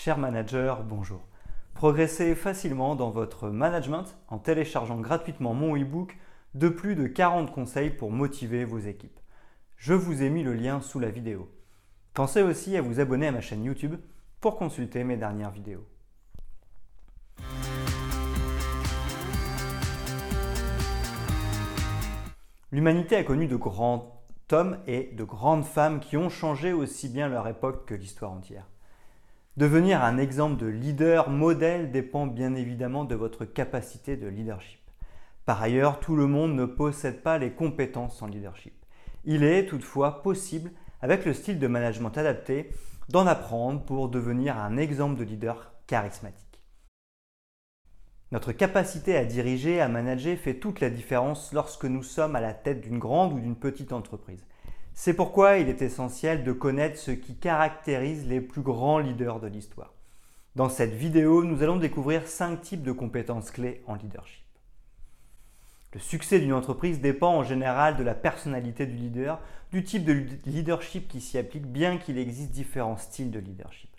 Cher manager, bonjour. Progressez facilement dans votre management en téléchargeant gratuitement mon e-book de plus de 40 conseils pour motiver vos équipes. Je vous ai mis le lien sous la vidéo. Pensez aussi à vous abonner à ma chaîne YouTube pour consulter mes dernières vidéos. L'humanité a connu de grands hommes et de grandes femmes qui ont changé aussi bien leur époque que l'histoire entière. Devenir un exemple de leader modèle dépend bien évidemment de votre capacité de leadership. Par ailleurs, tout le monde ne possède pas les compétences en leadership. Il est toutefois possible, avec le style de management adapté, d'en apprendre pour devenir un exemple de leader charismatique. Notre capacité à diriger, à manager fait toute la différence lorsque nous sommes à la tête d'une grande ou d'une petite entreprise. C'est pourquoi il est essentiel de connaître ce qui caractérise les plus grands leaders de l'histoire. Dans cette vidéo, nous allons découvrir 5 types de compétences clés en leadership. Le succès d'une entreprise dépend en général de la personnalité du leader, du type de leadership qui s'y applique, bien qu'il existe différents styles de leadership.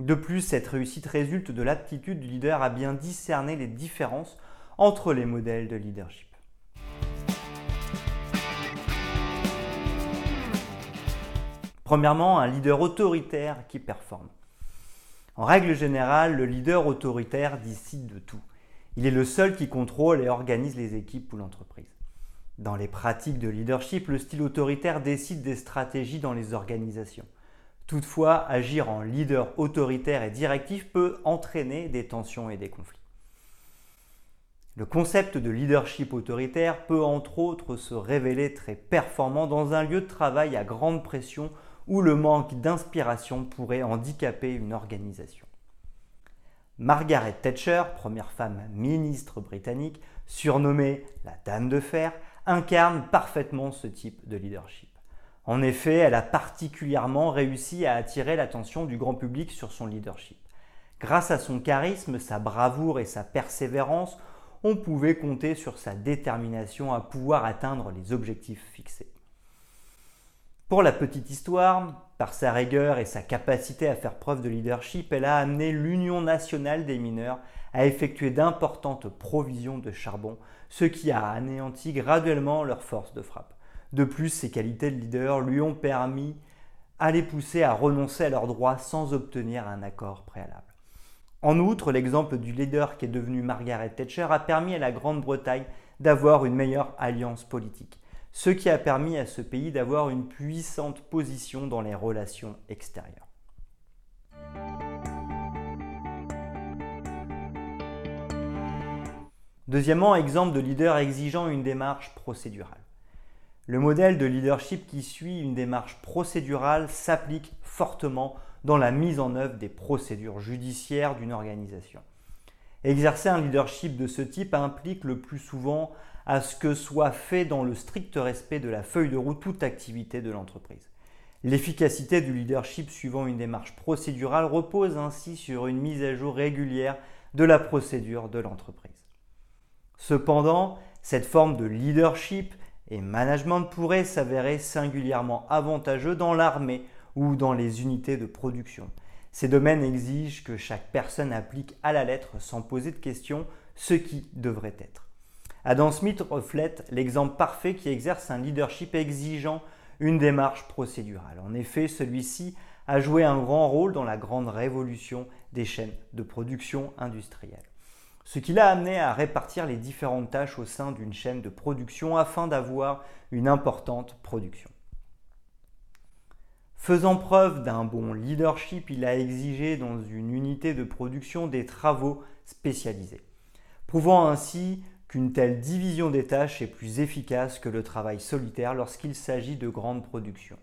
De plus, cette réussite résulte de l'aptitude du leader à bien discerner les différences entre les modèles de leadership. Premièrement, un leader autoritaire qui performe. En règle générale, le leader autoritaire décide de tout. Il est le seul qui contrôle et organise les équipes ou l'entreprise. Dans les pratiques de leadership, le style autoritaire décide des stratégies dans les organisations. Toutefois, agir en leader autoritaire et directif peut entraîner des tensions et des conflits. Le concept de leadership autoritaire peut entre autres se révéler très performant dans un lieu de travail à grande pression où le manque d'inspiration pourrait handicaper une organisation. Margaret Thatcher, première femme ministre britannique, surnommée la Dame de Fer, incarne parfaitement ce type de leadership. En effet, elle a particulièrement réussi à attirer l'attention du grand public sur son leadership. Grâce à son charisme, sa bravoure et sa persévérance, on pouvait compter sur sa détermination à pouvoir atteindre les objectifs fixés. Pour la petite histoire, par sa rigueur et sa capacité à faire preuve de leadership, elle a amené l'Union nationale des mineurs à effectuer d'importantes provisions de charbon, ce qui a anéanti graduellement leur force de frappe. De plus, ses qualités de leader lui ont permis à les pousser à renoncer à leurs droits sans obtenir un accord préalable. En outre, l'exemple du leader qui est devenu Margaret Thatcher a permis à la Grande-Bretagne d'avoir une meilleure alliance politique, ce qui a permis à ce pays d'avoir une puissante position dans les relations extérieures. Deuxièmement, exemple de leader exigeant une démarche procédurale. Le modèle de leadership qui suit une démarche procédurale s'applique fortement dans la mise en œuvre des procédures judiciaires d'une organisation. Exercer un leadership de ce type implique le plus souvent à ce que soit fait dans le strict respect de la feuille de route toute activité de l'entreprise. L'efficacité du leadership suivant une démarche procédurale repose ainsi sur une mise à jour régulière de la procédure de l'entreprise. Cependant, cette forme de leadership et management pourrait s'avérer singulièrement avantageux dans l'armée ou dans les unités de production. Ces domaines exigent que chaque personne applique à la lettre sans poser de questions ce qui devrait être. Adam Smith reflète l'exemple parfait qui exerce un leadership exigeant une démarche procédurale. En effet, celui-ci a joué un grand rôle dans la grande révolution des chaînes de production industrielle ce qui l'a amené à répartir les différentes tâches au sein d'une chaîne de production afin d'avoir une importante production. Faisant preuve d'un bon leadership, il a exigé dans une unité de production des travaux spécialisés, prouvant ainsi qu'une telle division des tâches est plus efficace que le travail solitaire lorsqu'il s'agit de grandes productions.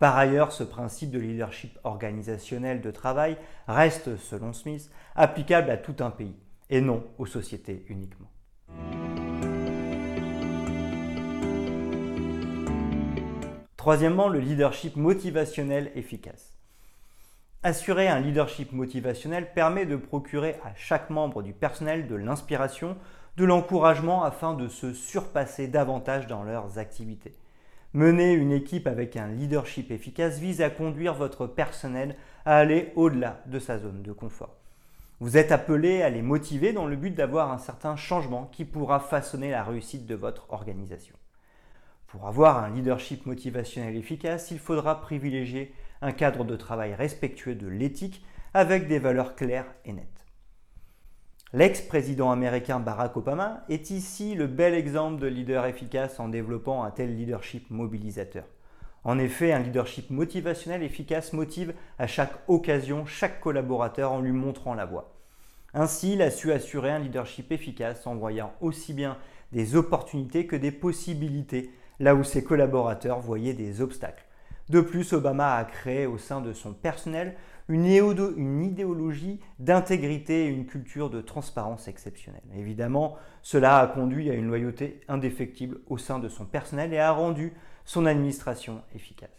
Par ailleurs, ce principe de leadership organisationnel de travail reste, selon Smith, applicable à tout un pays et non aux sociétés uniquement. Troisièmement, le leadership motivationnel efficace. Assurer un leadership motivationnel permet de procurer à chaque membre du personnel de l'inspiration, de l'encouragement afin de se surpasser davantage dans leurs activités. Mener une équipe avec un leadership efficace vise à conduire votre personnel à aller au-delà de sa zone de confort. Vous êtes appelé à les motiver dans le but d'avoir un certain changement qui pourra façonner la réussite de votre organisation. Pour avoir un leadership motivationnel efficace, il faudra privilégier un cadre de travail respectueux de l'éthique avec des valeurs claires et nettes. L'ex-président américain Barack Obama est ici le bel exemple de leader efficace en développant un tel leadership mobilisateur. En effet, un leadership motivationnel efficace motive à chaque occasion chaque collaborateur en lui montrant la voie. Ainsi, il a su assurer un leadership efficace en voyant aussi bien des opportunités que des possibilités là où ses collaborateurs voyaient des obstacles. De plus, Obama a créé au sein de son personnel une, idéologie d'intégrité et une culture de transparence exceptionnelle. Évidemment, cela a conduit à une loyauté indéfectible au sein de son personnel et a rendu son administration efficace.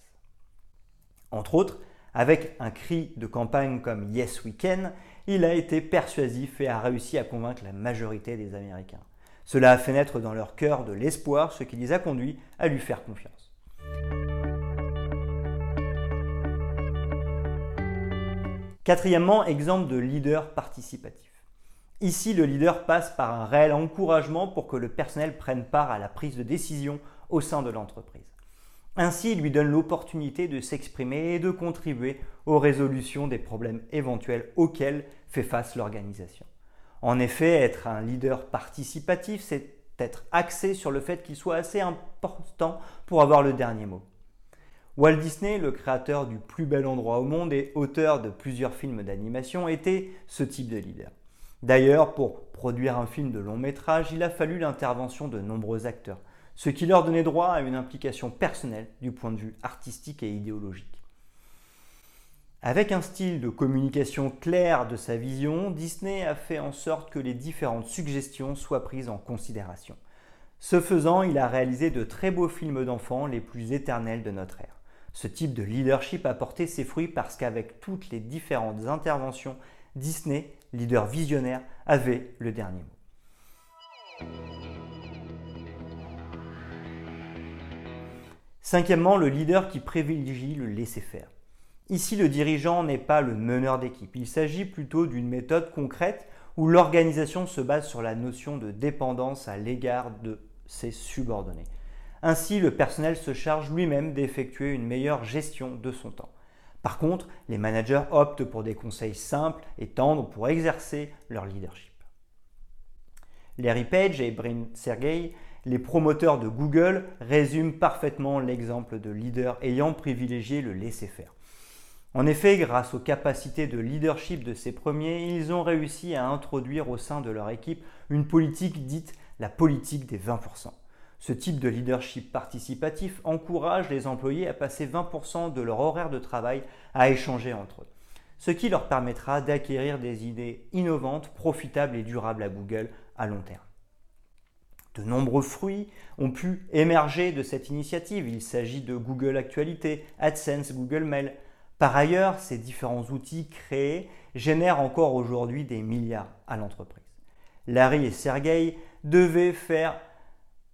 Entre autres, avec un cri de campagne comme Yes We Can, il a été persuasif et a réussi à convaincre la majorité des Américains. Cela a fait naître dans leur cœur de l'espoir, ce qui les a conduits à lui faire confiance. Quatrièmement, exemple de leader participatif. Ici, le leader passe par un réel encouragement pour que le personnel prenne part à la prise de décision au sein de l'entreprise. Ainsi, il lui donne l'opportunité de s'exprimer et de contribuer aux résolutions des problèmes éventuels auxquels fait face l'organisation. En effet, être un leader participatif, c'est être axé sur le fait qu'il soit assez important pour avoir le dernier mot. Walt Disney, le créateur du plus bel endroit au monde et auteur de plusieurs films d'animation, était ce type de leader. D'ailleurs, pour produire un film de long métrage, il a fallu l'intervention de nombreux acteurs, ce qui leur donnait droit à une implication personnelle du point de vue artistique et idéologique. Avec un style de communication clair de sa vision, Disney a fait en sorte que les différentes suggestions soient prises en considération. Ce faisant, il a réalisé de très beaux films d'enfants les plus éternels de notre ère. Ce type de leadership a porté ses fruits parce qu'avec toutes les différentes interventions, Disney, leader visionnaire, avait le dernier mot. Cinquièmement, le leader qui privilégie le laisser-faire. Ici, le dirigeant n'est pas le meneur d'équipe. Il s'agit plutôt d'une méthode concrète où l'organisation se base sur la notion de dépendance à l'égard de ses subordonnés. Ainsi, le personnel se charge lui-même d'effectuer une meilleure gestion de son temps. Par contre, les managers optent pour des conseils simples et tendres pour exercer leur leadership. Larry Page et Brin Sergey les promoteurs de Google résument parfaitement l'exemple de leader ayant privilégié le laisser-faire. En effet, grâce aux capacités de leadership de ces premiers, ils ont réussi à introduire au sein de leur équipe une politique dite la politique des 20%. Ce type de leadership participatif encourage les employés à passer 20% de leur horaire de travail à échanger entre eux, ce qui leur permettra d'acquérir des idées innovantes, profitables et durables à Google à long terme. De nombreux fruits ont pu émerger de cette initiative. Il s'agit de Google Actualité, AdSense, Google Mail. Par ailleurs, ces différents outils créés génèrent encore aujourd'hui des milliards à l'entreprise. Larry et Sergey devaient faire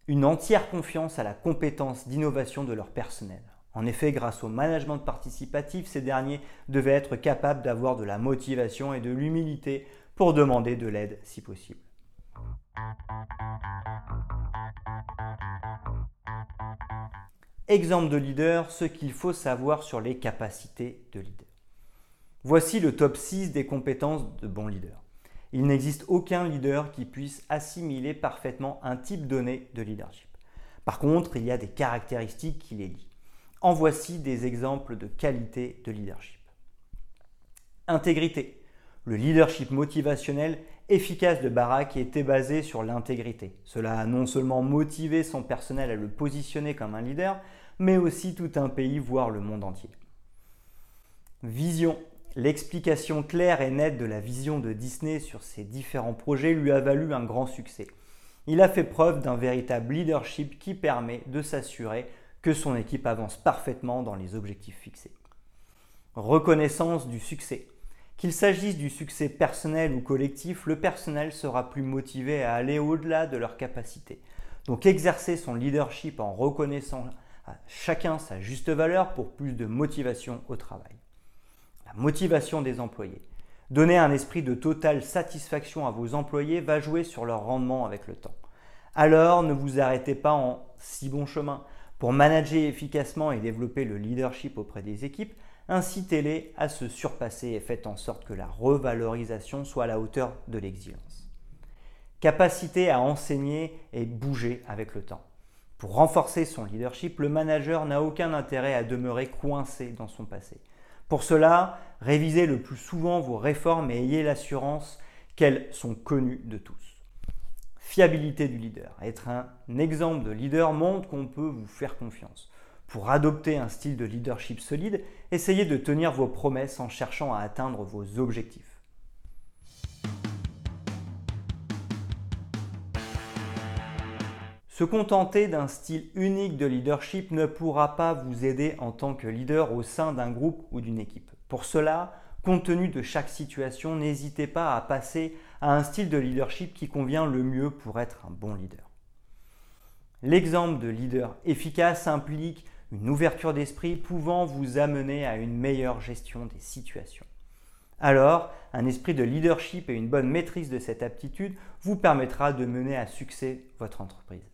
une entière confiance à la compétence d'innovation de leur personnel. En effet, grâce au management participatif, ces derniers devaient être capables d'avoir de la motivation et de l'humilité pour demander de l'aide si possible. Exemple de leader, ce qu'il faut savoir sur les capacités de leader. Voici le top 6 des compétences de bon leader. Il n'existe aucun leader qui puisse assimiler parfaitement un type donné de leadership. Par contre, il y a des caractéristiques qui les lient. En voici des exemples de qualité de leadership. Intégrité. Le leadership motivationnel efficace de Barack était basé sur l'intégrité. Cela a non seulement motivé son personnel à le positionner comme un leader, mais aussi tout un pays, voire le monde entier. Vision. L'explication claire et nette de la vision de Disney sur ses différents projets lui a valu un grand succès. Il a fait preuve d'un véritable leadership qui permet de s'assurer que son équipe avance parfaitement dans les objectifs fixés. Reconnaissance du succès. Qu'il s'agisse du succès personnel ou collectif, le personnel sera plus motivé à aller au-delà de leurs capacités. Donc exercer son leadership en reconnaissant à chacun sa juste valeur pour plus de motivation au travail. Motivation des employés. Donner un esprit de totale satisfaction à vos employés va jouer sur leur rendement avec le temps. Alors ne vous arrêtez pas en si bon chemin. Pour manager efficacement et développer le leadership auprès des équipes, incitez-les à se surpasser et faites en sorte que la revalorisation soit à la hauteur de l'exigence. Capacité à enseigner et bouger avec le temps. Pour renforcer son leadership, le manager n'a aucun intérêt à demeurer coincé dans son passé. Pour cela, révisez le plus souvent vos réformes et ayez l'assurance qu'elles sont connues de tous. Fiabilité du leader. Être un exemple de leader montre qu'on peut vous faire confiance. Pour adopter un style de leadership solide, essayez de tenir vos promesses en cherchant à atteindre vos objectifs. Se contenter d'un style unique de leadership ne pourra pas vous aider en tant que leader au sein d'un groupe ou d'une équipe. Pour cela, compte tenu de chaque situation, n'hésitez pas à passer à un style de leadership qui convient le mieux pour être un bon leader. L'exemple de leader efficace implique une ouverture d'esprit pouvant vous amener à une meilleure gestion des situations. Alors, un esprit de leadership et une bonne maîtrise de cette aptitude vous permettra de mener à succès votre entreprise.